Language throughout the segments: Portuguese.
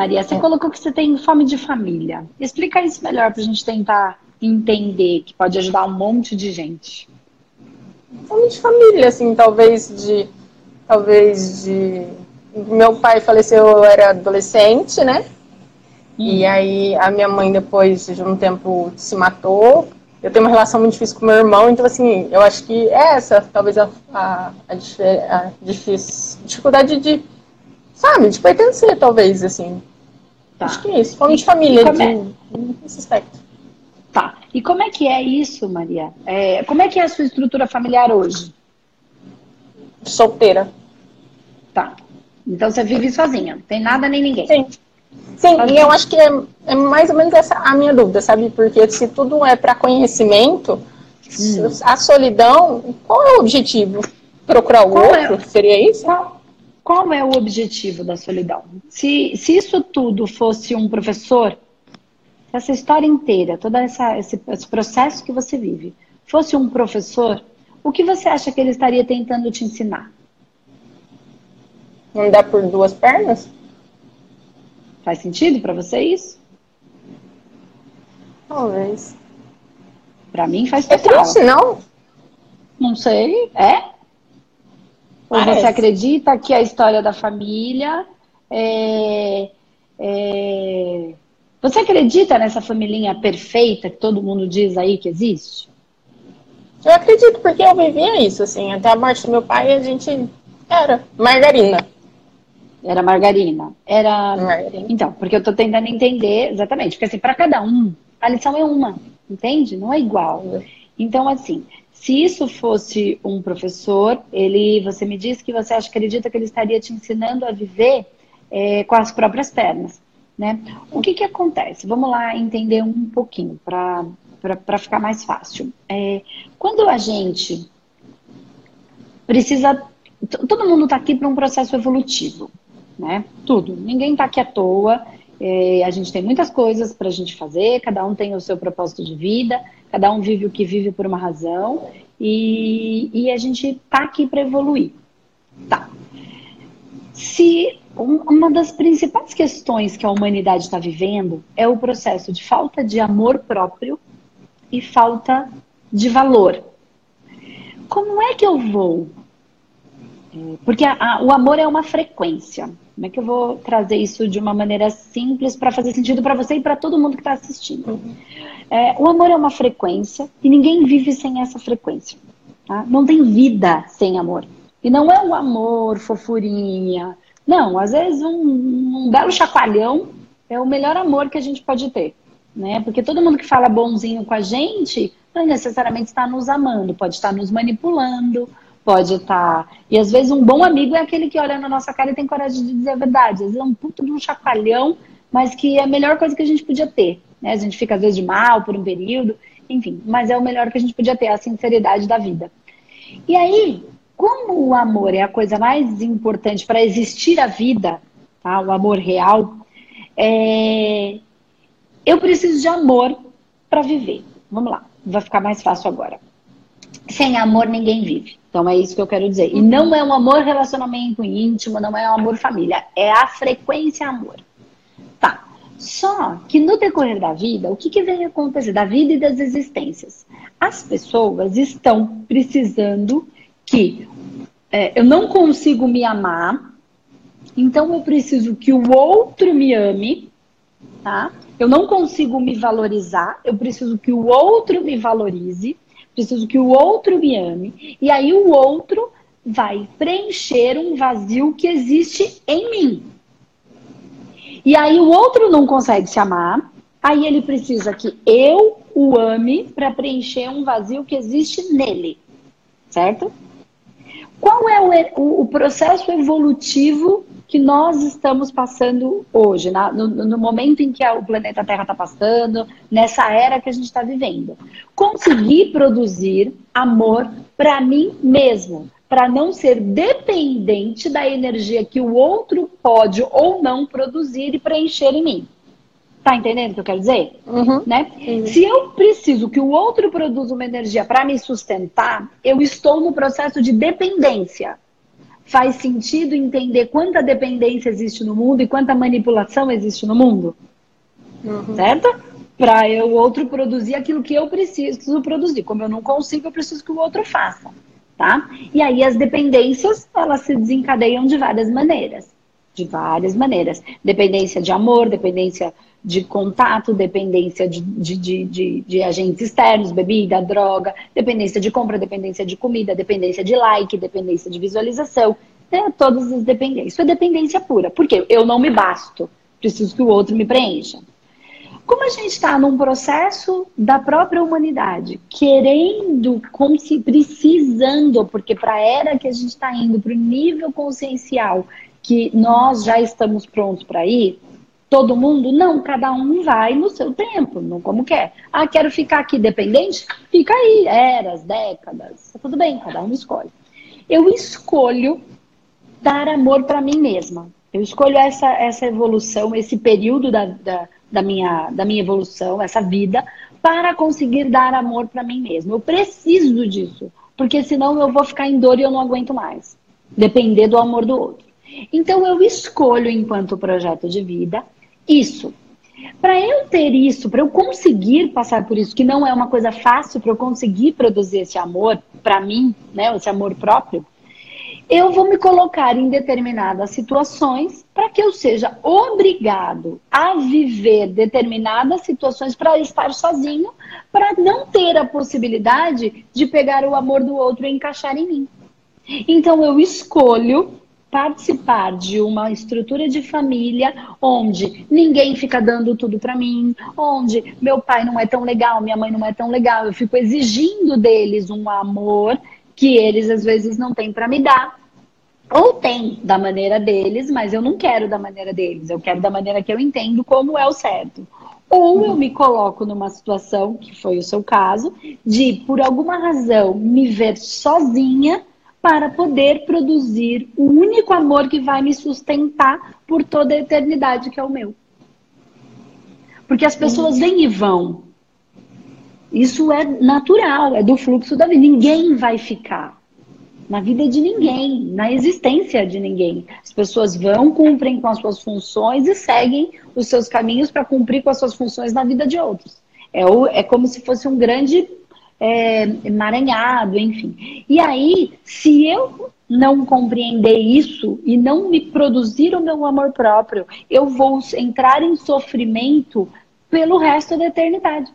Maria, você é. colocou que você tem fome de família. Explica isso melhor para a gente tentar entender, que pode ajudar um monte de gente. Fome de família, assim, talvez de. Talvez de. Meu pai faleceu, eu era adolescente, né? Hum. E aí a minha mãe depois de um tempo se matou. Eu tenho uma relação muito difícil com meu irmão, então assim, eu acho que é essa, talvez a, a, a, a dificuldade de Sabe, de pertencer, talvez, assim. Tá. Acho que é isso. Fome de família, de, é? nesse aspecto. Tá. E como é que é isso, Maria? É, como é que é a sua estrutura familiar hoje? Solteira. Tá. Então você vive sozinha, não tem nada nem ninguém. Sim. Sim, e eu acho que é, é, mais ou menos essa a minha dúvida, sabe? Porque se tudo é para conhecimento, hum. a solidão, qual é o objetivo? Procurar o qual é outro? É? Seria isso? Qual, qual é o objetivo da solidão? Se, se isso tudo fosse um professor, essa história inteira, todo essa, esse, esse processo que você vive, fosse um professor, o que você acha que ele estaria tentando te ensinar? Andar por duas pernas? Faz sentido para você isso? Talvez. Para mim faz é total. É triste, não? Não sei. É? Ou você acredita que a história da família é, é... Você acredita nessa família perfeita que todo mundo diz aí que existe? Eu acredito, porque eu vivia isso, assim. Até a morte do meu pai, a gente era margarina. Era margarina. Era. Margarina. Então, porque eu tô tentando entender exatamente. Porque, assim, para cada um, a lição é uma, entende? Não é igual. Então, assim, se isso fosse um professor, ele, você me disse que você acha, acredita que ele estaria te ensinando a viver é, com as próprias pernas, né? O que que acontece? Vamos lá entender um pouquinho para ficar mais fácil. É, quando a gente precisa, todo mundo está aqui para um processo evolutivo, né? Tudo. Ninguém está aqui à toa. É, a gente tem muitas coisas para a gente fazer, cada um tem o seu propósito de vida. Cada um vive o que vive por uma razão e, e a gente tá aqui para evoluir. Tá. Se um, uma das principais questões que a humanidade está vivendo é o processo de falta de amor próprio e falta de valor. Como é que eu vou? Porque a, a, o amor é uma frequência. Como é que eu vou trazer isso de uma maneira simples para fazer sentido para você e para todo mundo que está assistindo? Uhum. É, o amor é uma frequência e ninguém vive sem essa frequência. Tá? Não tem vida sem amor. E não é o amor, fofurinha. Não, às vezes um, um belo chacoalhão é o melhor amor que a gente pode ter. Né? Porque todo mundo que fala bonzinho com a gente não necessariamente está nos amando, pode estar nos manipulando, pode estar. E às vezes um bom amigo é aquele que olha na nossa cara e tem coragem de dizer a verdade. Às vezes é um puto de um chacoalhão, mas que é a melhor coisa que a gente podia ter. Né? A gente fica às vezes de mal por um período, enfim, mas é o melhor que a gente podia ter, a sinceridade da vida. E aí, como o amor é a coisa mais importante para existir a vida, tá? o amor real, é... eu preciso de amor para viver. Vamos lá, vai ficar mais fácil agora. Sem amor ninguém vive. Então é isso que eu quero dizer. E não é um amor relacionamento íntimo, não é um amor família, é a frequência amor. Tá. Só que no decorrer da vida, o que, que vem acontecer? Da vida e das existências. As pessoas estão precisando que é, eu não consigo me amar, então eu preciso que o outro me ame, tá? Eu não consigo me valorizar, eu preciso que o outro me valorize, preciso que o outro me ame, e aí o outro vai preencher um vazio que existe em mim. E aí o outro não consegue se amar, aí ele precisa que eu o ame para preencher um vazio que existe nele, certo? Qual é o, o, processo evolutivo que nós estamos passando hoje, na, no, no, momento em que o planeta Terra está passando, nessa era que a gente está vivendo? Conseguir produzir amor para mim mesmo, para não ser dependente da energia que o outro pode ou não produzir e preencher em mim. Tá entendendo o que eu quero dizer? Uhum. Né? Uhum. Se eu preciso que o outro produza uma energia para me sustentar, eu estou no processo de dependência. Faz sentido entender quanta dependência existe no mundo e quanta manipulação existe no mundo? Uhum. Certo? Para o outro produzir aquilo que eu preciso produzir. Como eu não consigo, eu preciso que o outro faça. Tá? E aí as dependências, elas se desencadeiam de várias maneiras. De várias maneiras. Dependência de amor, dependência de contato, dependência de, de, de, de, agentes externos, bebida, droga, dependência de compra, dependência de comida, dependência de like, dependência de visualização, né? todas as dependências. Isso é dependência pura. Porque eu não me basto, preciso que o outro me preencha. Como a gente está num processo da própria humanidade, querendo, como se precisando, porque para a era que a gente está indo, para o nível consciencial que nós já estamos prontos para ir, todo mundo? Não, cada um vai no seu tempo, não como quer. Ah, quero ficar aqui dependente? Fica aí, eras, décadas. Tá tudo bem, cada um escolhe. Eu escolho dar amor para mim mesma. Eu escolho essa, essa evolução, esse período da, da, da, minha, da minha evolução, essa vida, para conseguir dar amor para mim mesma. Eu preciso disso, porque senão eu vou ficar em dor e eu não aguento mais. Depender do amor do outro. Então eu escolho, enquanto projeto de vida, isso. Para eu ter isso, para eu conseguir passar por isso, que não é uma coisa fácil para eu conseguir produzir esse amor para mim, né, esse amor próprio, eu vou me colocar em determinadas situações para que eu seja obrigado a viver determinadas situações para estar sozinho, para não ter a possibilidade de pegar o amor do outro e encaixar em mim. Então eu escolho participar de uma estrutura de família onde ninguém fica dando tudo para mim, onde meu pai não é tão legal, minha mãe não é tão legal, eu fico exigindo deles um amor que eles às vezes não têm para me dar. Ou tem da maneira deles, mas eu não quero da maneira deles, eu quero da maneira que eu entendo como é o certo. Ou eu me coloco numa situação, que foi o seu caso, de por alguma razão me ver sozinha para poder produzir o único amor que vai me sustentar por toda a eternidade, que é o meu. Porque as pessoas vêm e vão. Isso é natural, é do fluxo da vida. Ninguém vai ficar na vida de ninguém, na existência de ninguém. As pessoas vão, cumprem com as suas funções e seguem os seus caminhos para cumprir com as suas funções na vida de outros. É, o, é como se fosse um grande é, emaranhado, enfim. E aí, se eu não compreender isso e não me produzir o meu amor próprio, eu vou entrar em sofrimento pelo resto da eternidade.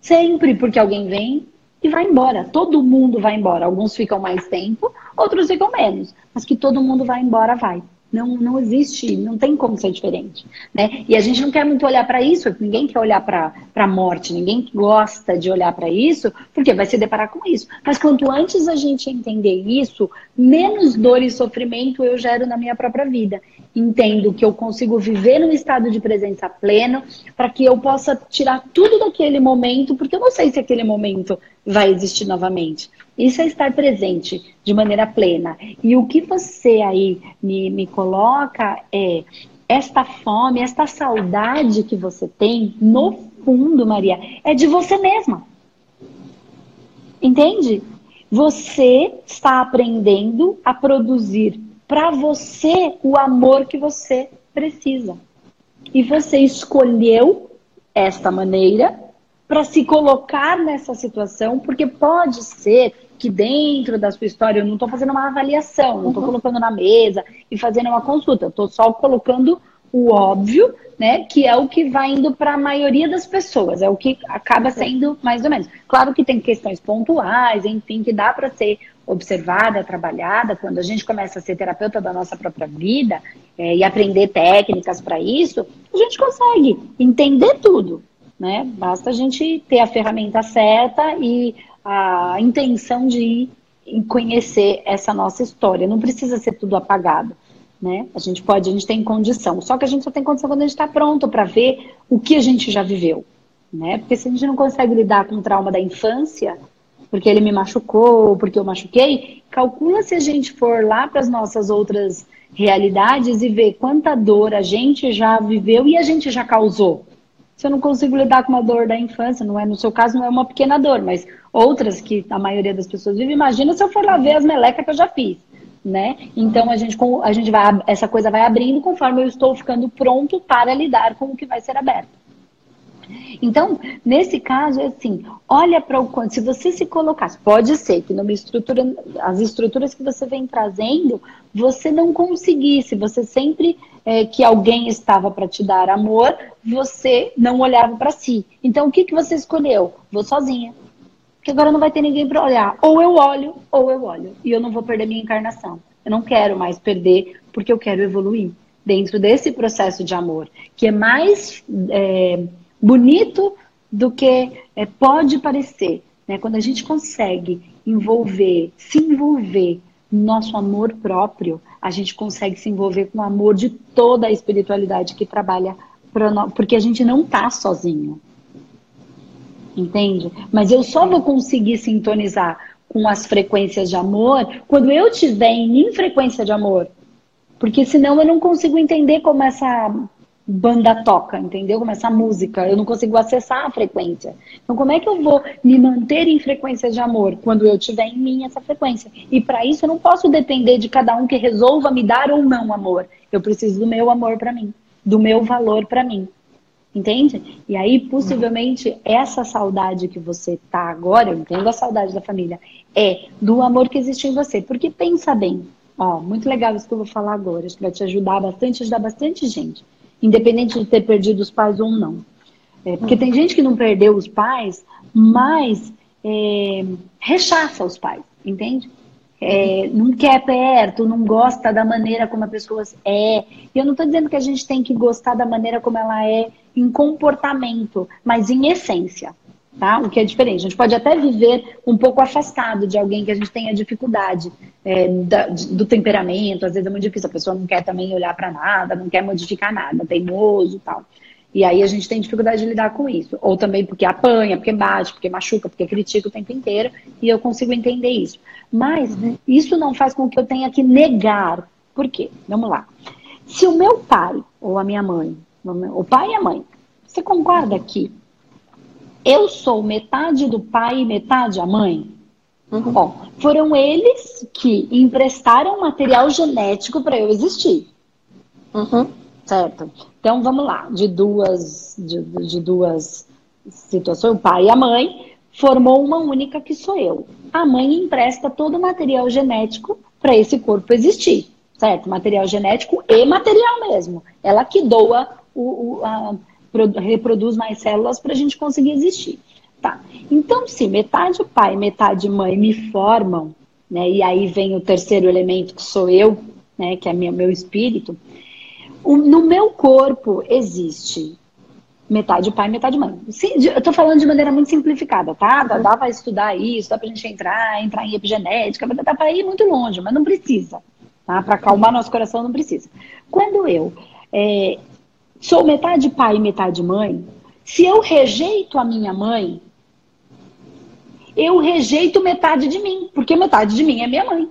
Sempre, porque alguém vem e vai embora. Todo mundo vai embora. Alguns ficam mais tempo, outros ficam menos. Mas que todo mundo vai embora, vai. Não, não existe, não tem como ser diferente. Né? E a gente não quer muito olhar para isso, ninguém quer olhar para a morte, ninguém gosta de olhar para isso, porque vai se deparar com isso. Mas quanto antes a gente entender isso, menos dor e sofrimento eu gero na minha própria vida. Entendo que eu consigo viver num estado de presença pleno, para que eu possa tirar tudo daquele momento, porque eu não sei se aquele momento vai existir novamente. Isso é estar presente de maneira plena. E o que você aí me, me coloca é esta fome, esta saudade que você tem, no fundo, Maria, é de você mesma. Entende? Você está aprendendo a produzir para você o amor que você precisa. E você escolheu esta maneira para se colocar nessa situação, porque pode ser que dentro da sua história, eu não estou fazendo uma avaliação, não estou uhum. colocando na mesa e fazendo uma consulta, estou só colocando o óbvio, né, que é o que vai indo para a maioria das pessoas, é o que acaba sendo mais ou menos. Claro que tem questões pontuais, enfim, que dá para ser observada, trabalhada, quando a gente começa a ser terapeuta da nossa própria vida é, e aprender técnicas para isso, a gente consegue entender tudo, né? Basta a gente ter a ferramenta certa e a intenção de conhecer essa nossa história. Não precisa ser tudo apagado. Né? A gente pode, a gente tem condição. Só que a gente só tem condição quando a gente está pronto para ver o que a gente já viveu. Né? Porque se a gente não consegue lidar com o trauma da infância, porque ele me machucou, porque eu machuquei, calcula se a gente for lá para as nossas outras realidades e ver quanta dor a gente já viveu e a gente já causou se eu não consigo lidar com uma dor da infância, não é no seu caso não é uma pequena dor, mas outras que a maioria das pessoas vive, imagina se eu for lá ver as melecas que eu já fiz. né? Então a gente, a gente vai, essa coisa vai abrindo conforme eu estou ficando pronto para lidar com o que vai ser aberto. Então, nesse caso, é assim, olha para o quanto, se você se colocasse, pode ser que numa estrutura, as estruturas que você vem trazendo, você não conseguisse, você sempre é, que alguém estava para te dar amor, você não olhava para si. Então, o que, que você escolheu? Vou sozinha. Porque agora não vai ter ninguém para olhar. Ou eu olho, ou eu olho. E eu não vou perder minha encarnação. Eu não quero mais perder, porque eu quero evoluir dentro desse processo de amor, que é mais é, bonito do que é, pode parecer. Né? Quando a gente consegue envolver, se envolver nosso amor próprio, a gente consegue se envolver com o amor de toda a espiritualidade que trabalha, porque a gente não está sozinho. Entende? Mas eu só vou conseguir sintonizar com as frequências de amor quando eu tiver em mim frequência de amor. Porque senão eu não consigo entender como essa banda toca, entendeu? Como essa música, eu não consigo acessar a frequência. Então, como é que eu vou me manter em frequência de amor quando eu tiver em mim essa frequência? E para isso eu não posso depender de cada um que resolva me dar ou não amor. Eu preciso do meu amor para mim, do meu valor para mim. Entende? E aí, possivelmente, essa saudade que você tá agora, eu entendo a saudade da família, é do amor que existe em você. Porque pensa bem, ó, muito legal isso que eu vou falar agora, acho que vai te ajudar bastante, ajudar bastante gente independente de ter perdido os pais ou não. É, porque tem gente que não perdeu os pais, mas é, rechaça os pais, entende? É, não quer perto, não gosta da maneira como a pessoa é. E eu não estou dizendo que a gente tem que gostar da maneira como ela é em comportamento, mas em essência tá? O que é diferente. A gente pode até viver um pouco afastado de alguém que a gente tenha dificuldade é, da, do temperamento, às vezes é muito difícil, a pessoa não quer também olhar para nada, não quer modificar nada, teimoso e tal. E aí a gente tem dificuldade de lidar com isso. Ou também porque apanha, porque bate, porque machuca, porque critica o tempo inteiro, e eu consigo entender isso. Mas isso não faz com que eu tenha que negar. Por quê? Vamos lá. Se o meu pai ou a minha mãe, o pai e a mãe, você concorda que eu sou metade do pai e metade a mãe? Uhum. Bom, foram eles que emprestaram material genético para eu existir. Uhum. Certo? Então vamos lá, de duas, de, de duas situações, o pai e a mãe formou uma única que sou eu. A mãe empresta todo o material genético para esse corpo existir, certo? Material genético e material mesmo. Ela que doa o, o, a, reproduz mais células para a gente conseguir existir. Tá. Então, se metade pai, metade mãe me formam, né, e aí vem o terceiro elemento que sou eu, né, que é meu, meu espírito, o, no meu corpo existe metade pai, metade mãe. Sim, eu estou falando de maneira muito simplificada, tá? Dá, dá para estudar isso, dá para a gente entrar, entrar em epigenética, dá para ir muito longe, mas não precisa. Tá? Para acalmar nosso coração, não precisa. Quando eu é, sou metade pai e metade mãe, se eu rejeito a minha mãe, eu rejeito metade de mim, porque metade de mim é minha mãe.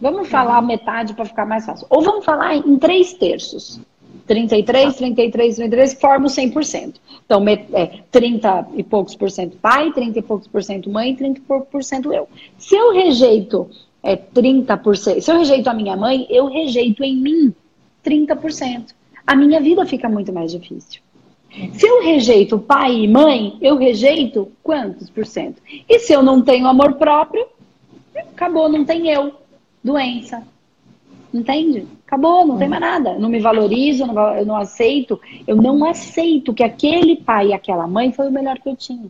Vamos falar metade para ficar mais fácil. Ou vamos falar em três terços. 33, 33, 33, forma o 100%. Então, é 30 e poucos por cento pai, 30 e poucos por cento mãe, 30 e poucos por cento eu. Se eu rejeito é, 30%, se eu rejeito a minha mãe, eu rejeito em mim 30% a minha vida fica muito mais difícil. Se eu rejeito pai e mãe, eu rejeito quantos por cento? E se eu não tenho amor próprio, acabou, não tem eu. Doença. Entende? Acabou, não tem mais nada. Não me valorizo, eu não aceito. Eu não aceito que aquele pai e aquela mãe foi o melhor que eu tinha.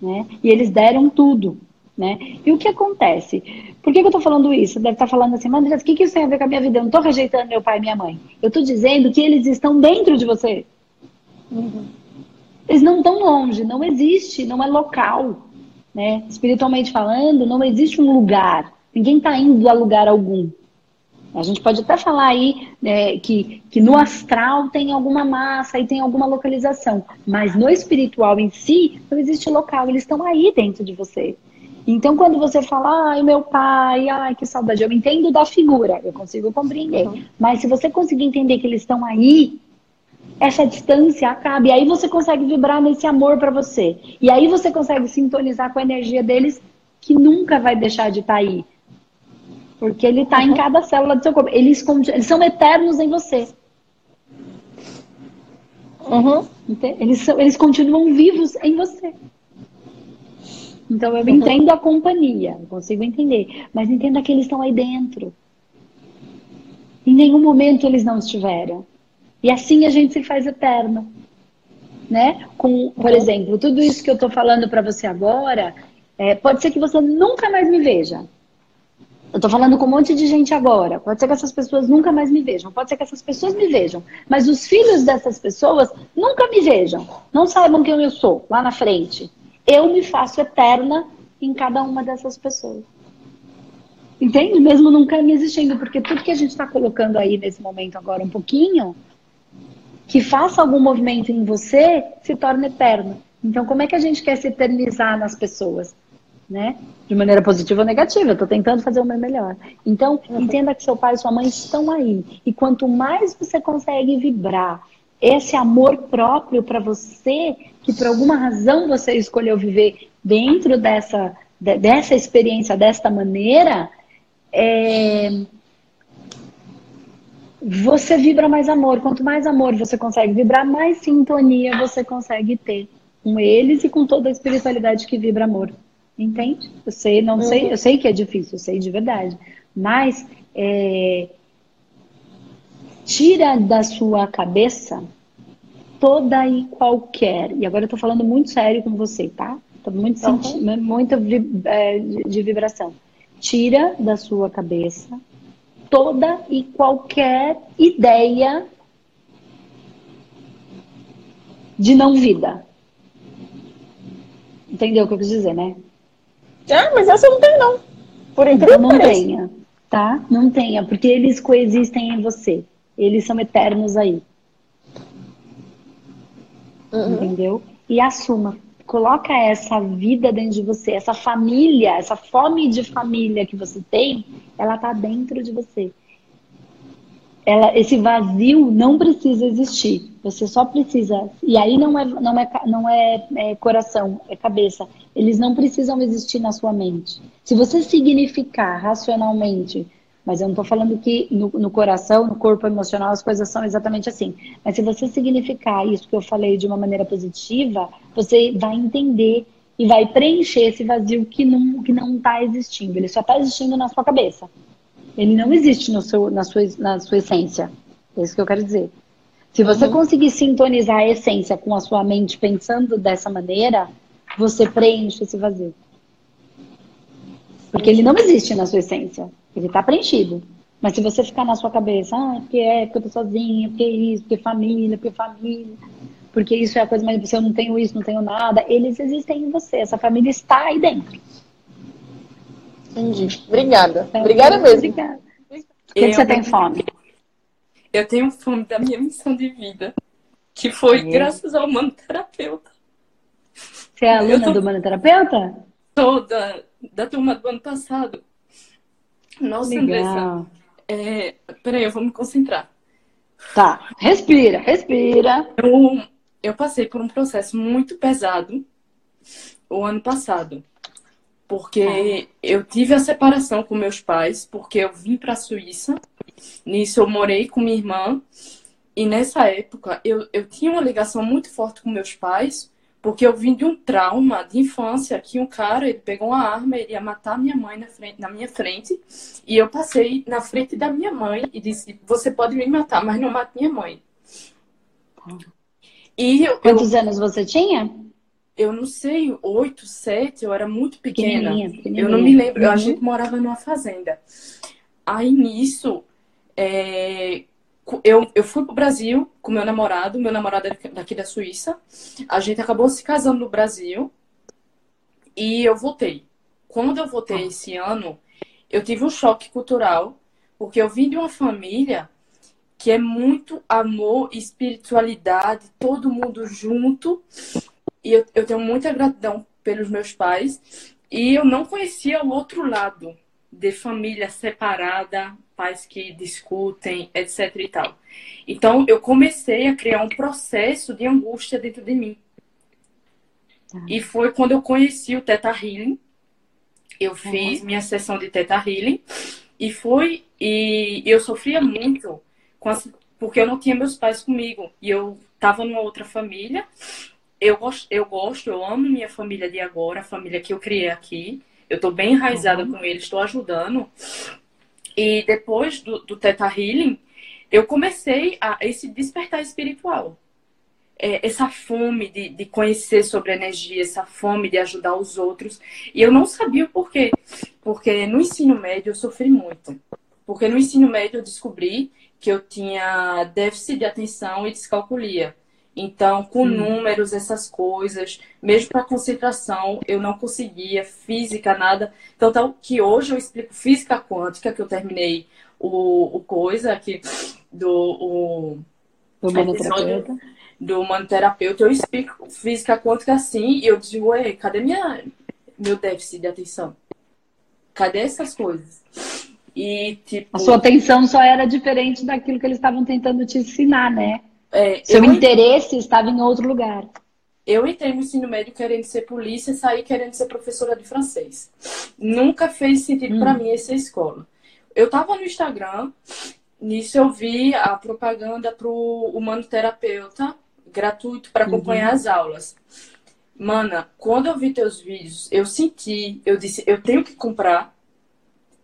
Né? E eles deram tudo. Né? E o que acontece? Por que, que eu estou falando isso? Deve estar tá falando assim, mas o que, que isso tem a ver com a minha vida? Eu não estou rejeitando meu pai e minha mãe. Eu estou dizendo que eles estão dentro de você. Uhum. Eles não estão longe, não existe, não é local. Né? Espiritualmente falando, não existe um lugar. Ninguém está indo a lugar algum. A gente pode até falar aí né, que, que no astral tem alguma massa e tem alguma localização, mas no espiritual em si não existe local, eles estão aí dentro de você. Então, quando você fala, ai, meu pai, ai, que saudade, eu entendo da figura, eu consigo compreender. Uhum. Mas se você conseguir entender que eles estão aí, essa distância acaba. E aí você consegue vibrar nesse amor para você. E aí você consegue sintonizar com a energia deles, que nunca vai deixar de estar tá aí. Porque ele está uhum. em cada célula do seu corpo. Eles, eles são eternos em você. Uhum. Eles, são, eles continuam vivos em você. Então eu uhum. entendo a companhia, consigo entender. Mas entenda que eles estão aí dentro. Em nenhum momento eles não estiveram. E assim a gente se faz eterno. Né? Com, por uhum. exemplo, tudo isso que eu estou falando para você agora, é, pode ser que você nunca mais me veja. Eu estou falando com um monte de gente agora. Pode ser que essas pessoas nunca mais me vejam. Pode ser que essas pessoas me vejam. Mas os filhos dessas pessoas nunca me vejam. Não saibam quem eu sou lá na frente. Eu me faço eterna em cada uma dessas pessoas. Entende? Mesmo nunca me existindo. Porque tudo que a gente está colocando aí nesse momento agora um pouquinho, que faça algum movimento em você, se torna eterno. Então, como é que a gente quer se eternizar nas pessoas? né? De maneira positiva ou negativa, eu estou tentando fazer o meu melhor. Então, uhum. entenda que seu pai e sua mãe estão aí. E quanto mais você consegue vibrar esse amor próprio para você, que por alguma razão você escolheu viver dentro dessa, dessa experiência, desta maneira, é... você vibra mais amor. Quanto mais amor você consegue vibrar, mais sintonia você consegue ter com eles e com toda a espiritualidade que vibra amor. Entende? Eu sei, não sei, uhum. eu sei que é difícil, eu sei de verdade. Mas é, tira da sua cabeça toda e qualquer. E agora eu tô falando muito sério com você, tá? Tô muito uhum. sentindo, muita é, de vibração. Tira da sua cabeça toda e qualquer ideia de não vida. Entendeu o que eu quis dizer, né? Ah, mas essa eu não tenho, não. Por incrível então, não tenha, tá? Não tenha, porque eles coexistem em você. Eles são eternos aí. Uhum. Entendeu? E assuma. Coloca essa vida dentro de você, essa família, essa fome de família que você tem, ela tá dentro de você ela, esse vazio não precisa existir. Você só precisa. E aí não é, não é, não é, é coração, é cabeça. Eles não precisam existir na sua mente. Se você significar racionalmente, mas eu não estou falando que no, no, coração, no corpo emocional, as coisas são exatamente assim. Mas se você significar isso que eu falei de uma maneira positiva, você vai entender e vai preencher esse vazio que não que não está existindo. Ele só está existindo na sua cabeça. Ele não existe no seu, na, sua, na sua essência. É isso que eu quero dizer. Se você uhum. conseguir sintonizar a essência com a sua mente pensando dessa maneira, você preenche esse vazio. Porque ele não existe na sua essência. Ele está preenchido. Mas se você ficar na sua cabeça, ah, porque é, porque eu tô sozinha, porque é isso, porque família, porque família, porque isso é a coisa mais. Se eu não tenho isso, não tenho nada, eles existem em você. Essa família está aí dentro. Entendi. Obrigada. Então, Obrigada mesmo. Obrigada. Por que, você tem fome? Eu tenho fome da minha missão de vida, que foi é. graças ao manoterapeuta. Você é aluna tô... do manoterapeuta? Sou da, da turma do ano passado. Nossa, Legal. Andressa. É... Peraí, eu vou me concentrar. Tá, respira, respira. Eu, eu passei por um processo muito pesado o ano passado porque eu tive a separação com meus pais, porque eu vim para a Suíça. Nisso eu morei com minha irmã. E nessa época eu, eu tinha uma ligação muito forte com meus pais, porque eu vim de um trauma de infância que um cara ele pegou uma arma, ele ia matar minha mãe na, frente, na minha frente. E eu passei na frente da minha mãe e disse: Você pode me matar, mas não mate minha mãe. E eu, Quantos eu... anos você tinha? eu não sei, oito, sete, eu era muito pequena. Pequenininha, pequenininha. Eu não me lembro, uhum. a gente morava numa fazenda. Aí nisso, é, eu, eu fui pro Brasil com meu namorado, meu namorado é daqui da Suíça. A gente acabou se casando no Brasil e eu voltei. Quando eu voltei ah. esse ano, eu tive um choque cultural, porque eu vim de uma família que é muito amor, espiritualidade, todo mundo junto. E eu, eu tenho muita gratidão pelos meus pais. E eu não conhecia o outro lado de família separada, pais que discutem, etc e tal. Então eu comecei a criar um processo de angústia dentro de mim. Tá. E foi quando eu conheci o Teta Healing. Eu fiz minha sessão de Teta Healing E foi, e eu sofria muito as, porque eu não tinha meus pais comigo. E eu estava numa outra família. Eu, eu gosto, eu amo minha família de agora, a família que eu criei aqui. Eu estou bem enraizada uhum. com eles, estou ajudando. E depois do, do Teta Healing, eu comecei a esse despertar espiritual. É, essa fome de, de conhecer sobre energia, essa fome de ajudar os outros. E eu não sabia o porquê. Porque no ensino médio eu sofri muito. Porque no ensino médio eu descobri que eu tinha déficit de atenção e descalculia. Então, com hum. números, essas coisas, mesmo para concentração, eu não conseguia, física, nada. Então, tal, que hoje eu explico física quântica, que eu terminei o, o coisa aqui do o, do manoterapeuta. Do manoterapeuta, eu explico física quântica assim, e eu digo, ué, cadê minha, meu déficit de atenção? Cadê essas coisas? E, tipo... A sua atenção só era diferente daquilo que eles estavam tentando te ensinar, né? É, Seu interesse entrei... estava em outro lugar. Eu entrei no ensino médio querendo ser polícia e saí querendo ser professora de francês. Nunca fez sentido hum. para mim essa escola. Eu tava no Instagram, nisso eu vi a propaganda pro humano terapeuta gratuito para acompanhar uhum. as aulas. Mana, quando eu vi teus vídeos, eu senti, eu disse, eu tenho que comprar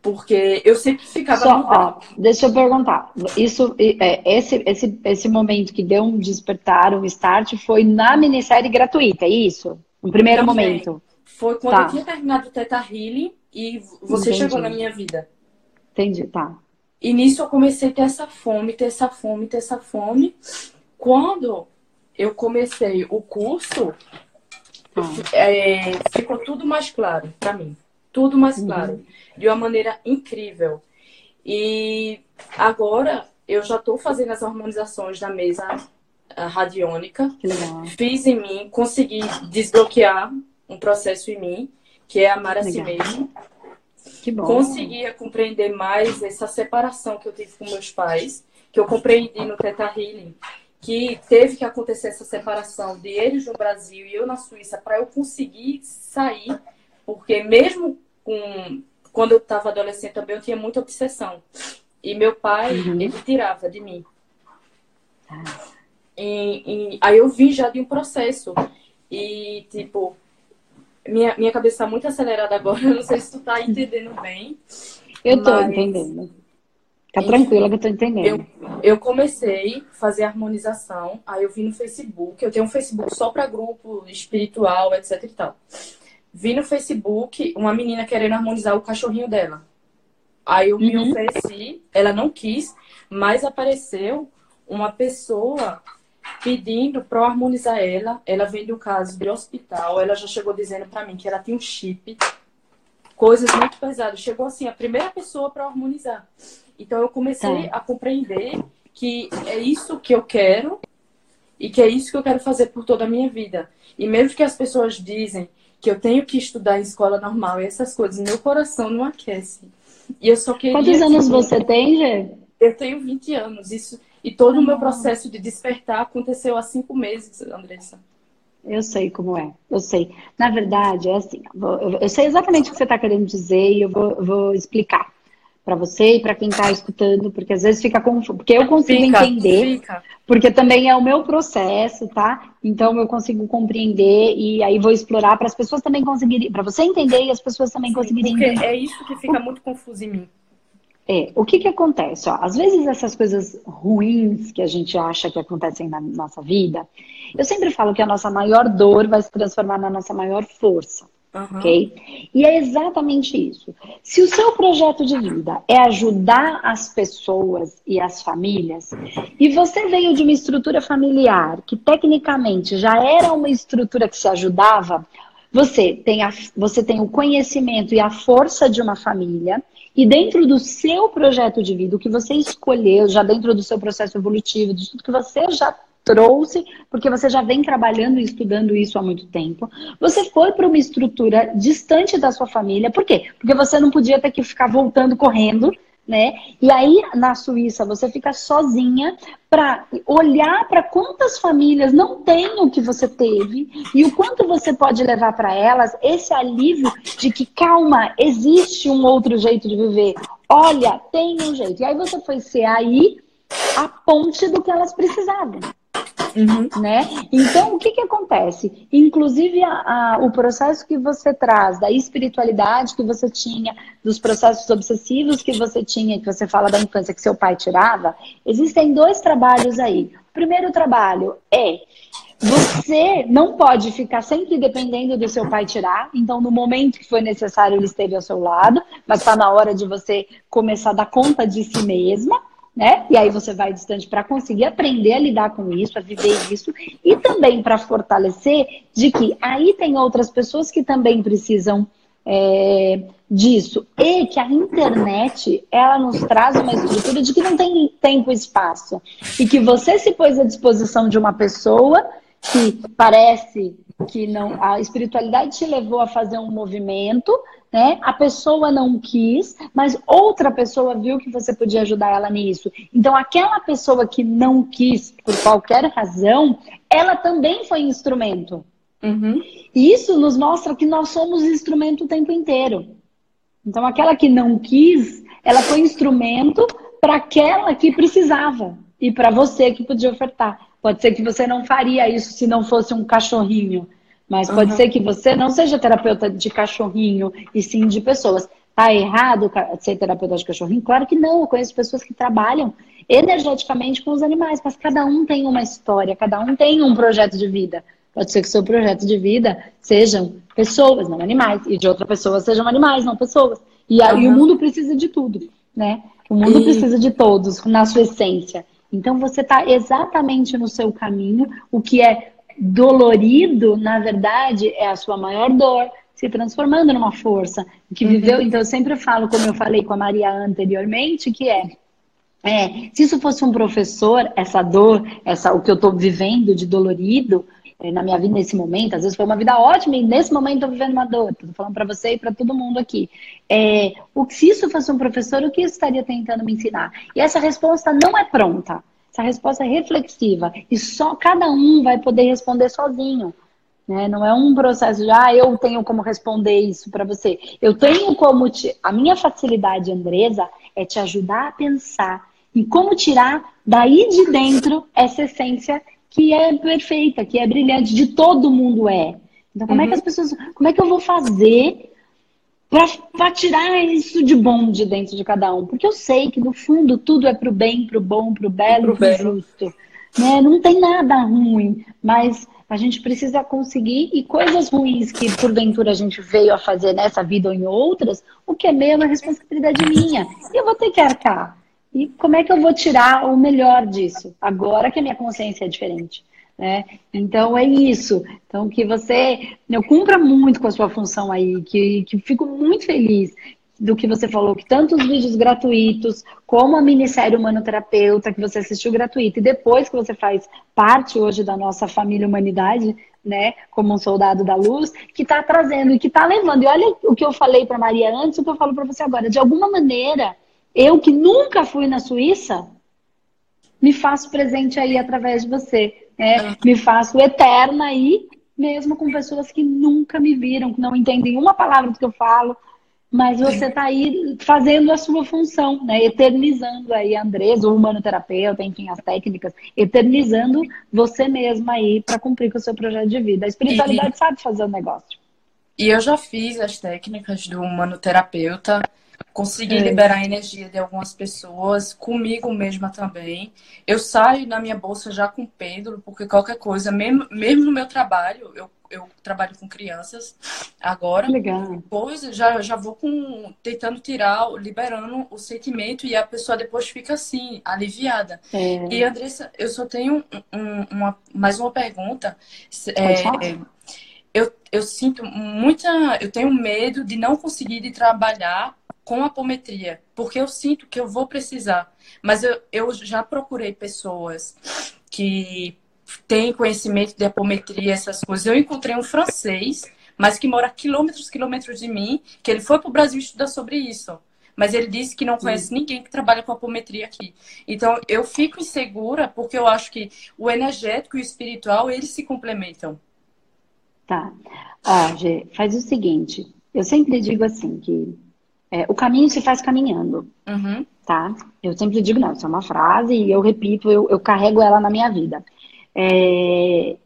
porque eu sempre ficava Só, ó, deixa eu perguntar. Isso, é, esse, esse, esse momento que deu um despertar, um start, foi na minissérie gratuita, é isso? No primeiro Também. momento. Foi quando tá. eu tinha terminado o Teta Healing e você Entendi. chegou na minha vida. Entendi, tá. E nisso eu comecei a ter essa fome, ter essa fome, ter essa fome. Quando eu comecei o curso, ah. é, ficou tudo mais claro para mim. Tudo mais uhum. claro. Uhum de uma maneira incrível. E agora eu já estou fazendo as harmonizações da mesa radiônica. Fiz em mim, consegui desbloquear um processo em mim, que é amar a si mesmo. Que bom. Conseguia compreender mais essa separação que eu tive com meus pais, que eu compreendi no Teta Healing, que teve que acontecer essa separação de eles no Brasil e eu na Suíça para eu conseguir sair, porque mesmo com quando eu estava adolescente também, eu tinha muita obsessão. E meu pai, uhum. ele tirava de mim. E, e, aí eu vim já de um processo. E, tipo, minha, minha cabeça está muito acelerada agora. não sei se tu tá entendendo bem. Eu tô mas... entendendo. Tá tranquila que eu tô entendendo. Eu, eu comecei a fazer harmonização. Aí eu vi no Facebook. Eu tenho um Facebook só para grupo espiritual, etc e tal vi no Facebook uma menina querendo harmonizar o cachorrinho dela. Aí eu me uhum. ofereci, ela não quis, mas apareceu uma pessoa pedindo para harmonizar ela. Ela vem do caso de hospital, ela já chegou dizendo para mim que ela tinha um chip, coisas muito pesadas. Chegou assim, a primeira pessoa para harmonizar. Então eu comecei tá. a compreender que é isso que eu quero e que é isso que eu quero fazer por toda a minha vida. E mesmo que as pessoas dizem que eu tenho que estudar em escola normal e essas coisas, meu coração não aquece. E eu só queria. Quantos anos você tem, Gê? Eu tenho 20 anos. Isso, e todo ah. o meu processo de despertar aconteceu há cinco meses, Andressa. Eu sei como é, eu sei. Na verdade, é assim, eu sei exatamente o que você está querendo dizer e eu vou, vou explicar para você e para quem está escutando, porque às vezes fica confuso, porque eu consigo fica, entender, fica. Porque também é o meu processo, tá? Então eu consigo compreender e aí vou explorar para as pessoas também conseguirem, para você entender e as pessoas também Sim, conseguirem entender. É isso que fica muito confuso em mim. É, o que que acontece? Ó, às vezes essas coisas ruins que a gente acha que acontecem na nossa vida, eu sempre falo que a nossa maior dor vai se transformar na nossa maior força. Uhum. Ok? E é exatamente isso. Se o seu projeto de vida é ajudar as pessoas e as famílias, e você veio de uma estrutura familiar que tecnicamente já era uma estrutura que se ajudava, você tem, a, você tem o conhecimento e a força de uma família, e dentro do seu projeto de vida, o que você escolheu, já dentro do seu processo evolutivo, de tudo que você já trouxe, porque você já vem trabalhando e estudando isso há muito tempo. Você foi para uma estrutura distante da sua família. Por quê? Porque você não podia ter que ficar voltando correndo, né? E aí na Suíça você fica sozinha para olhar para quantas famílias não têm o que você teve e o quanto você pode levar para elas esse alívio de que calma, existe um outro jeito de viver. olha, tem um jeito. E aí você foi ser aí a ponte do que elas precisavam. Uhum. Né? Então, o que, que acontece? Inclusive, a, a, o processo que você traz da espiritualidade que você tinha, dos processos obsessivos que você tinha, que você fala da infância que seu pai tirava, existem dois trabalhos aí. O primeiro trabalho é você não pode ficar sempre dependendo do seu pai tirar. Então, no momento que foi necessário, ele esteve ao seu lado, mas está na hora de você começar a dar conta de si mesma né? E aí você vai distante para conseguir aprender a lidar com isso, a viver isso e também para fortalecer de que aí tem outras pessoas que também precisam é, disso e que a internet ela nos traz uma estrutura de que não tem tempo e espaço e que você se pôs à disposição de uma pessoa que parece que não a espiritualidade te levou a fazer um movimento né? A pessoa não quis, mas outra pessoa viu que você podia ajudar ela nisso. Então, aquela pessoa que não quis, por qualquer razão, ela também foi instrumento. Uhum. E isso nos mostra que nós somos instrumento o tempo inteiro. Então, aquela que não quis, ela foi instrumento para aquela que precisava e para você que podia ofertar. Pode ser que você não faria isso se não fosse um cachorrinho. Mas pode uhum. ser que você não seja terapeuta de cachorrinho e sim de pessoas. Tá errado ser terapeuta de cachorrinho? Claro que não. Eu conheço pessoas que trabalham energeticamente com os animais, mas cada um tem uma história, cada um tem um projeto de vida. Pode ser que o seu projeto de vida sejam pessoas, não animais, e de outra pessoa sejam animais, não pessoas. E aí uhum. o mundo precisa de tudo, né? O mundo e... precisa de todos, na sua essência. Então você está exatamente no seu caminho, o que é dolorido, na verdade, é a sua maior dor se transformando numa força que viveu. Uhum. Então, eu sempre falo, como eu falei com a Maria anteriormente, que é, é se isso fosse um professor, essa dor, essa o que eu estou vivendo de dolorido na minha vida nesse momento, às vezes foi uma vida ótima e nesse momento estou vivendo uma dor. Estou falando para você e para todo mundo aqui. É, o se isso fosse um professor, o que estaria tentando me ensinar? E essa resposta não é pronta. Essa resposta é reflexiva e só cada um vai poder responder sozinho. Né? Não é um processo de, ah, eu tenho como responder isso para você. Eu tenho como. Te... A minha facilidade, Andresa, é te ajudar a pensar em como tirar daí de dentro essa essência que é perfeita, que é brilhante, de todo mundo é. Então, como uhum. é que uhum. as pessoas. Como é que eu vou fazer para tirar isso de bom de dentro de cada um. Porque eu sei que, no fundo, tudo é pro bem, pro bom, pro belo, pro, pro justo. Né? Não tem nada ruim, mas a gente precisa conseguir, e coisas ruins que porventura a gente veio a fazer nessa vida ou em outras, o que é meu é responsabilidade minha. E eu vou ter que arcar. E como é que eu vou tirar o melhor disso? Agora que a minha consciência é diferente. Né? Então é isso. Então que você eu cumpra muito com a sua função aí, que, que fico muito feliz do que você falou, que tanto os vídeos gratuitos, como a minissérie Humano Terapeuta, que você assistiu gratuito, e depois que você faz parte hoje da nossa família Humanidade, né, como um soldado da luz, que está trazendo e que está levando. E olha o que eu falei para Maria antes, o que eu falo para você agora. De alguma maneira, eu que nunca fui na Suíça, me faço presente aí através de você. Né? Me faço eterna aí, mesmo com pessoas que nunca me viram, que não entendem uma palavra do que eu falo, mas você está aí fazendo a sua função, né? Eternizando aí a Andresa, o humanoterapeuta, enfim, as técnicas, eternizando você mesma aí para cumprir com o seu projeto de vida. A espiritualidade e... sabe fazer o negócio. E eu já fiz as técnicas do humanoterapeuta Consegui é. liberar a energia de algumas pessoas, comigo mesma também. Eu saio da minha bolsa já com Pedro, porque qualquer coisa, mesmo, mesmo no meu trabalho, eu, eu trabalho com crianças agora. Legal. Depois já, já vou com tentando tirar, liberando o sentimento e a pessoa depois fica assim, aliviada. É. E Andressa, eu só tenho um, uma, mais uma pergunta. É, eu, eu sinto muita. Eu tenho medo de não conseguir de trabalhar com apometria, porque eu sinto que eu vou precisar. Mas eu, eu já procurei pessoas que têm conhecimento de apometria, essas coisas. Eu encontrei um francês, mas que mora quilômetros, quilômetros de mim, que ele foi para o Brasil estudar sobre isso. Mas ele disse que não conhece Sim. ninguém que trabalha com apometria aqui. Então, eu fico insegura porque eu acho que o energético e o espiritual, eles se complementam. Tá. Ah, Gê, faz o seguinte. Eu sempre digo assim, que É, o caminho se faz caminhando. Uhum. Tá? Eu sempre digo, não, isso é uma frase e eu repito, eu, eu carrego ela na minha vida. É,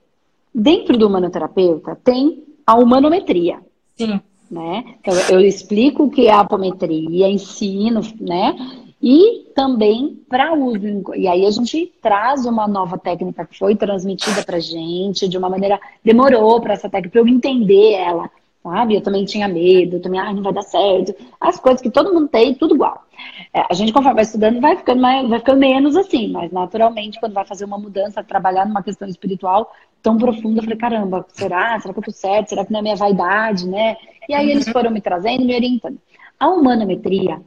dentro do humanoterapeuta tem a humanometria. Sim. Né? Então, eu explico o que é a apometria, ensino, né? E também para uso. E aí a gente traz uma nova técnica que foi transmitida para gente de uma maneira. Demorou para essa técnica, para eu entender ela sabe? Eu também tinha medo, também, ah, não vai dar certo. As coisas que todo mundo tem, tudo igual. É, a gente, conforme vai estudando, vai ficando, mais, vai ficando menos assim, mas naturalmente, quando vai fazer uma mudança, trabalhar numa questão espiritual tão profunda, eu falei, caramba, será? Será que eu tô certo? Será que não é minha vaidade, né? E aí eles foram me trazendo, me orientando. A humanometria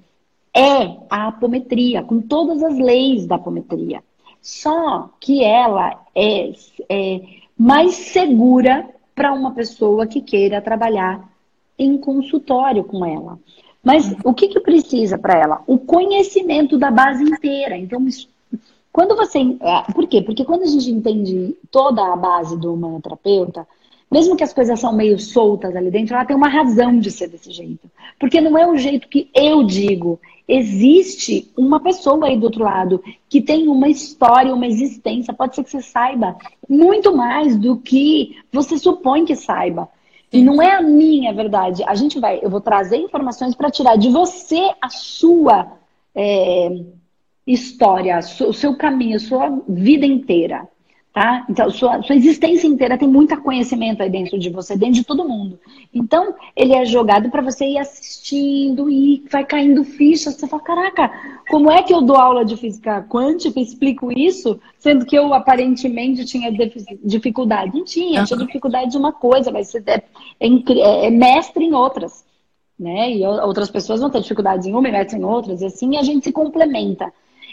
é a apometria, com todas as leis da apometria. Só que ela é, é mais segura para uma pessoa que queira trabalhar em consultório com ela. Mas o que, que precisa para ela? O conhecimento da base inteira. Então, quando você. É, por quê? Porque quando a gente entende toda a base do humanoterapeuta, mesmo que as coisas são meio soltas ali dentro, ela tem uma razão de ser desse jeito. Porque não é o jeito que eu digo, existe uma pessoa aí do outro lado que tem uma história, uma existência. Pode ser que você saiba muito mais do que você supõe que saiba. E não é a minha verdade. A gente vai, eu vou trazer informações para tirar de você a sua é, história, o seu caminho, a sua vida inteira. Tá? Então, sua, sua existência inteira tem muito conhecimento aí dentro de você, dentro de todo mundo. Então, ele é jogado para você ir assistindo e vai caindo fichas. Você fala, caraca, como é que eu dou aula de física quântica e explico isso, sendo que eu aparentemente tinha dificuldade? Não tinha, tinha dificuldade de uma coisa, mas você é, é, é mestre em outras. Né? E outras pessoas vão ter dificuldades em uma e mestre em outras, e assim a gente se complementa.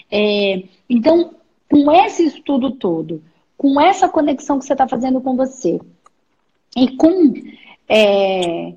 É, então, com esse estudo todo, com essa conexão que você está fazendo com você. E com. É,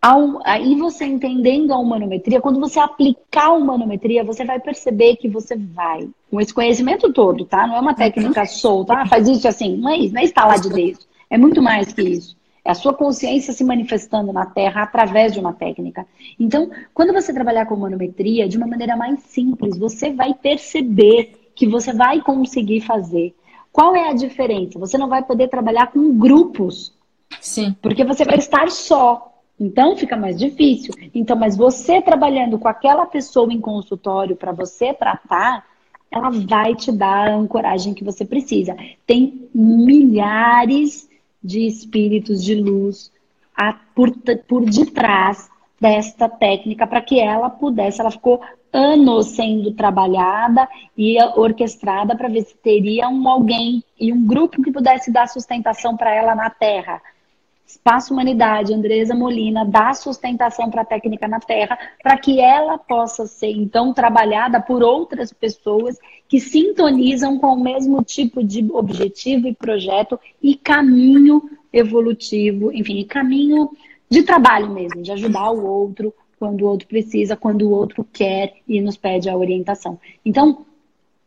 ao, aí você entendendo a humanometria, quando você aplicar a humanometria, você vai perceber que você vai, com esse conhecimento todo, tá? Não é uma técnica solta, ah, faz isso assim, não é isso, não é instalar de Deus. É muito mais que isso. É a sua consciência se manifestando na Terra através de uma técnica. Então, quando você trabalhar com humanometria, de uma maneira mais simples, você vai perceber que você vai conseguir fazer. Qual é a diferença? Você não vai poder trabalhar com grupos. Sim. Porque você vai estar só. Então fica mais difícil. Então, mas você trabalhando com aquela pessoa em consultório para você tratar, ela vai te dar a ancoragem que você precisa. Tem milhares de espíritos de luz a, por, por detrás desta técnica para que ela pudesse, ela ficou anos sendo trabalhada e orquestrada para ver se teria um alguém e um grupo que pudesse dar sustentação para ela na Terra. Espaço Humanidade, Andresa Molina, dá sustentação para a técnica na Terra, para que ela possa ser, então, trabalhada por outras pessoas que sintonizam com o mesmo tipo de objetivo e projeto e caminho evolutivo, enfim, caminho de trabalho mesmo, de ajudar o outro quando o outro precisa, quando o outro quer e nos pede a orientação. Então,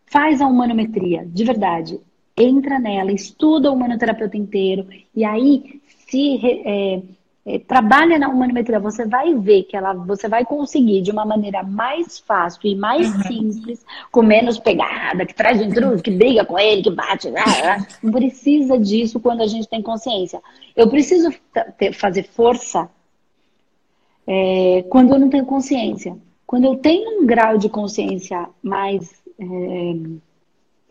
faz a humanometria, de verdade. Entra nela, estuda o humanoterapeuta inteiro e aí se é, é, trabalha na humanometria, você vai ver que ela, você vai conseguir de uma maneira mais fácil e mais uhum. simples, com menos pegada, que traz intruso, que briga com ele, que bate. Ah. Não precisa disso quando a gente tem consciência. Eu preciso ter, fazer força é, quando eu não tenho consciência. Quando eu tenho um grau de consciência mais é,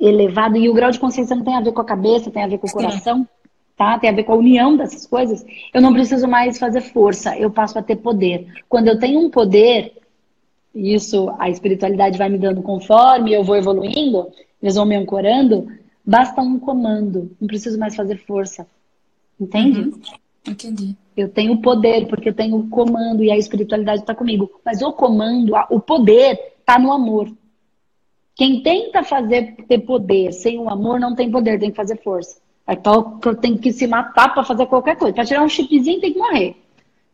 elevado, e o grau de consciência não tem a ver com a cabeça, tem a ver com o coração, tá? Tem a ver com a união dessas coisas, eu não preciso mais fazer força, eu passo a ter poder. Quando eu tenho um poder, isso a espiritualidade vai me dando conforme eu vou evoluindo, eles vão me ancorando, basta um comando, não preciso mais fazer força. Entende? Uhum. Entendi. Eu tenho poder, porque eu tenho o comando e a espiritualidade está comigo. Mas o comando, o poder, está no amor. Quem tenta fazer ter poder sem o amor não tem poder, tem que fazer força. Então eu tenho que se matar para fazer qualquer coisa. Para tirar um chipzinho tem que morrer.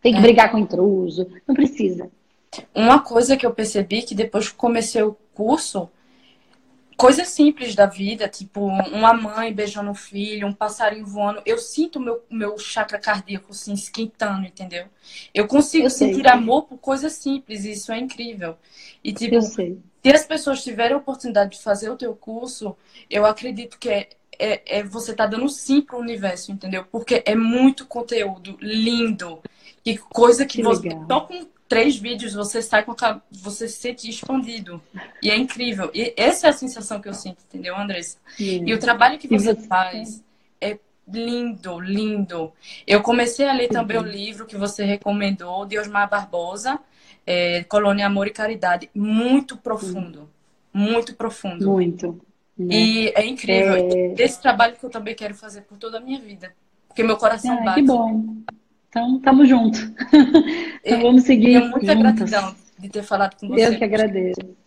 Tem que é. brigar com intruso. Não precisa. Uma coisa que eu percebi que depois que comecei o curso, coisas simples da vida, tipo uma mãe beijando um filho, um passarinho voando, eu sinto o meu, meu chakra cardíaco assim, esquentando, entendeu? Eu consigo eu sentir amor por coisas simples, e isso é incrível. E tipo, se as pessoas tiverem a oportunidade de fazer o teu curso, eu acredito que é, é, é você tá dando sim pro universo, entendeu? Porque é muito conteúdo lindo. Que coisa que, que você. Legal. Só com três vídeos você sai com a, você se sente expandido. E é incrível. E essa é a sensação que eu sinto, entendeu, Andressa? Sim. E o trabalho que você, você, faz é lindo, lindo. Eu comecei a ler também o livro que você recomendou, de Osmar Barbosa, é, Colônia Amor e Caridade. Muito profundo. Muito profundo. Muito. Né? E é incrível. É... Esse trabalho que eu também quero fazer por toda a minha vida. Porque meu coração ah, bate. Que bom. Então, estamos juntos. então, vamos seguir. Tenho muita juntas. gratidão de ter falado com você. Eu que agradeço.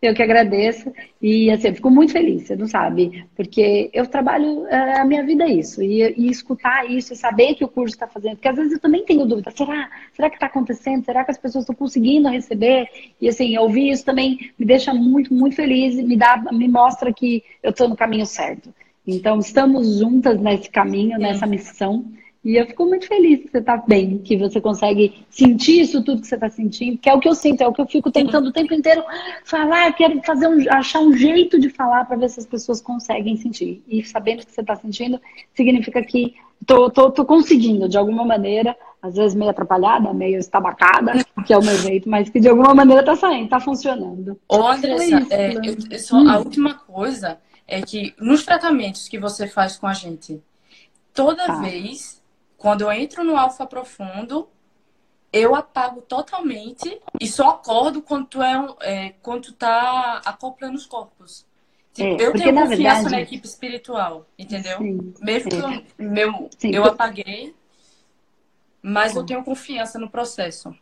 Eu que agradeço. E, assim, eu fico muito feliz, você não sabe. Porque eu trabalho, é, a minha vida é isso. E, e escutar isso, e saber que o curso está fazendo. Porque às vezes eu também tenho dúvida. Será? Será que está acontecendo? Será que as pessoas estão conseguindo receber? E, assim, ouvir isso também me deixa muito, muito feliz. Me, dá, me mostra que eu estou no caminho certo. Então, estamos juntas nesse caminho, nessa missão. E eu fico muito feliz que você está bem, que você consegue sentir isso tudo que você está sentindo, que é o que eu sinto, é o que eu fico tentando o tempo inteiro falar, quero fazer um, achar um jeito de falar para ver se as pessoas conseguem sentir. E sabendo que você está sentindo, significa que tô, tô, tô conseguindo, de alguma maneira, às vezes meio atrapalhada, meio estabacada, que é o meu jeito, mas que de alguma maneira está saindo, está funcionando. Ô, Andressa, é, é, eu, só, hum. a última coisa é que nos tratamentos que você faz com a gente, toda tá. vez quando eu entro no alfa profundo, eu apago totalmente e só acordo quando tu, é, é quando tu tá acoplando os corpos. Tipo, é, eu tenho confiança verdade... na equipe espiritual, entendeu? Sim, Mesmo sim. que eu, meu, sim, eu apaguei, mas eu tenho confiança no processo.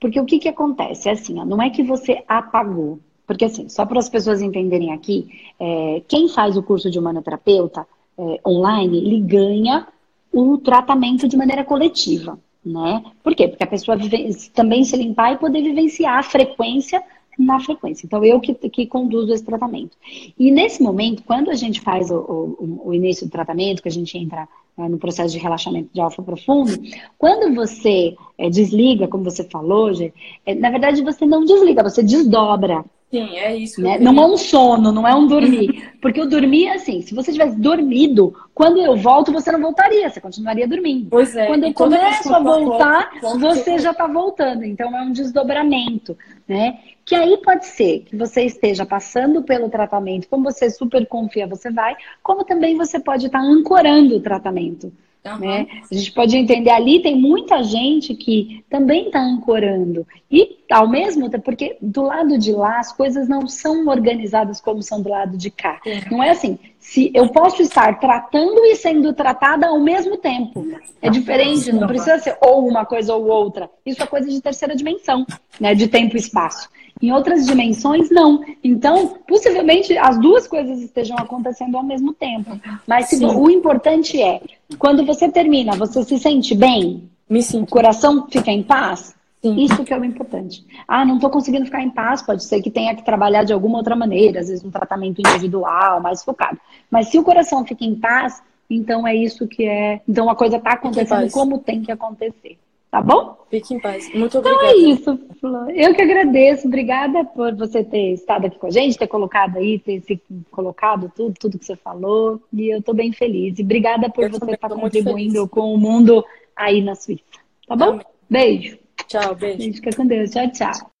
Porque o que, que acontece? É assim, ó, não é que você apagou. Porque assim, só para as pessoas entenderem aqui, é, quem faz o curso de humanoterapeuta é, online, ele ganha o tratamento de maneira coletiva, né? Por quê? Porque a pessoa vive, também se limpar e poder vivenciar a frequência na frequência. Então, eu que, que conduzo esse tratamento. E nesse momento, quando a gente faz o, o, o início do tratamento, que a gente entra é, no processo de relaxamento de alfa profundo, quando você é, desliga, como você falou, gente, é, na verdade você não desliga, você desdobra. Sim, é isso. Né? Não é um sono, não é um dormir. Porque o dormir assim, se você tivesse dormido, quando eu volto, você não voltaria, você continuaria dormindo. Pois é. Quando eu começo a voltar, você já está voltando. Então é um desdobramento, né? Que aí pode ser que você esteja passando pelo tratamento, como você super confia, você vai, como também você pode estar tá ancorando o tratamento. Uhum. Né? A gente pode entender ali, tem muita gente que também está ancorando. E ao mesmo tempo, porque do lado de lá as coisas não são organizadas como são do lado de cá. Uhum. Não é assim, se eu posso estar tratando e sendo tratada ao mesmo tempo. É diferente, não precisa ser ou uma coisa ou outra. Isso é coisa de terceira dimensão, né? De tempo e espaço. Em outras dimensões, não. Então, possivelmente as duas coisas estejam acontecendo ao mesmo tempo. Mas se, o importante é, quando você termina, você se sente bem? Me sinto. O coração fica em paz? Sim. Isso que é o importante. Ah, não estou conseguindo ficar em paz, pode ser que tenha que trabalhar de alguma outra maneira, às vezes um tratamento individual, mais focado. Mas se o coração fica em paz, então é isso que é. Então a coisa está acontecendo como tem que acontecer. Tá bom? Fique em paz. Muito obrigada. Então é isso, Flor. Eu que agradeço. Obrigada por você ter estado aqui com a gente, ter colocado aí, ter se colocado tudo, tudo que você falou. E eu estou bem feliz. E obrigada por eu você estar tá contribuindo com o mundo aí na Suíça. Tá bom? Beijo. Tchau, beijo. Fica com Deus. Tchau, tchau.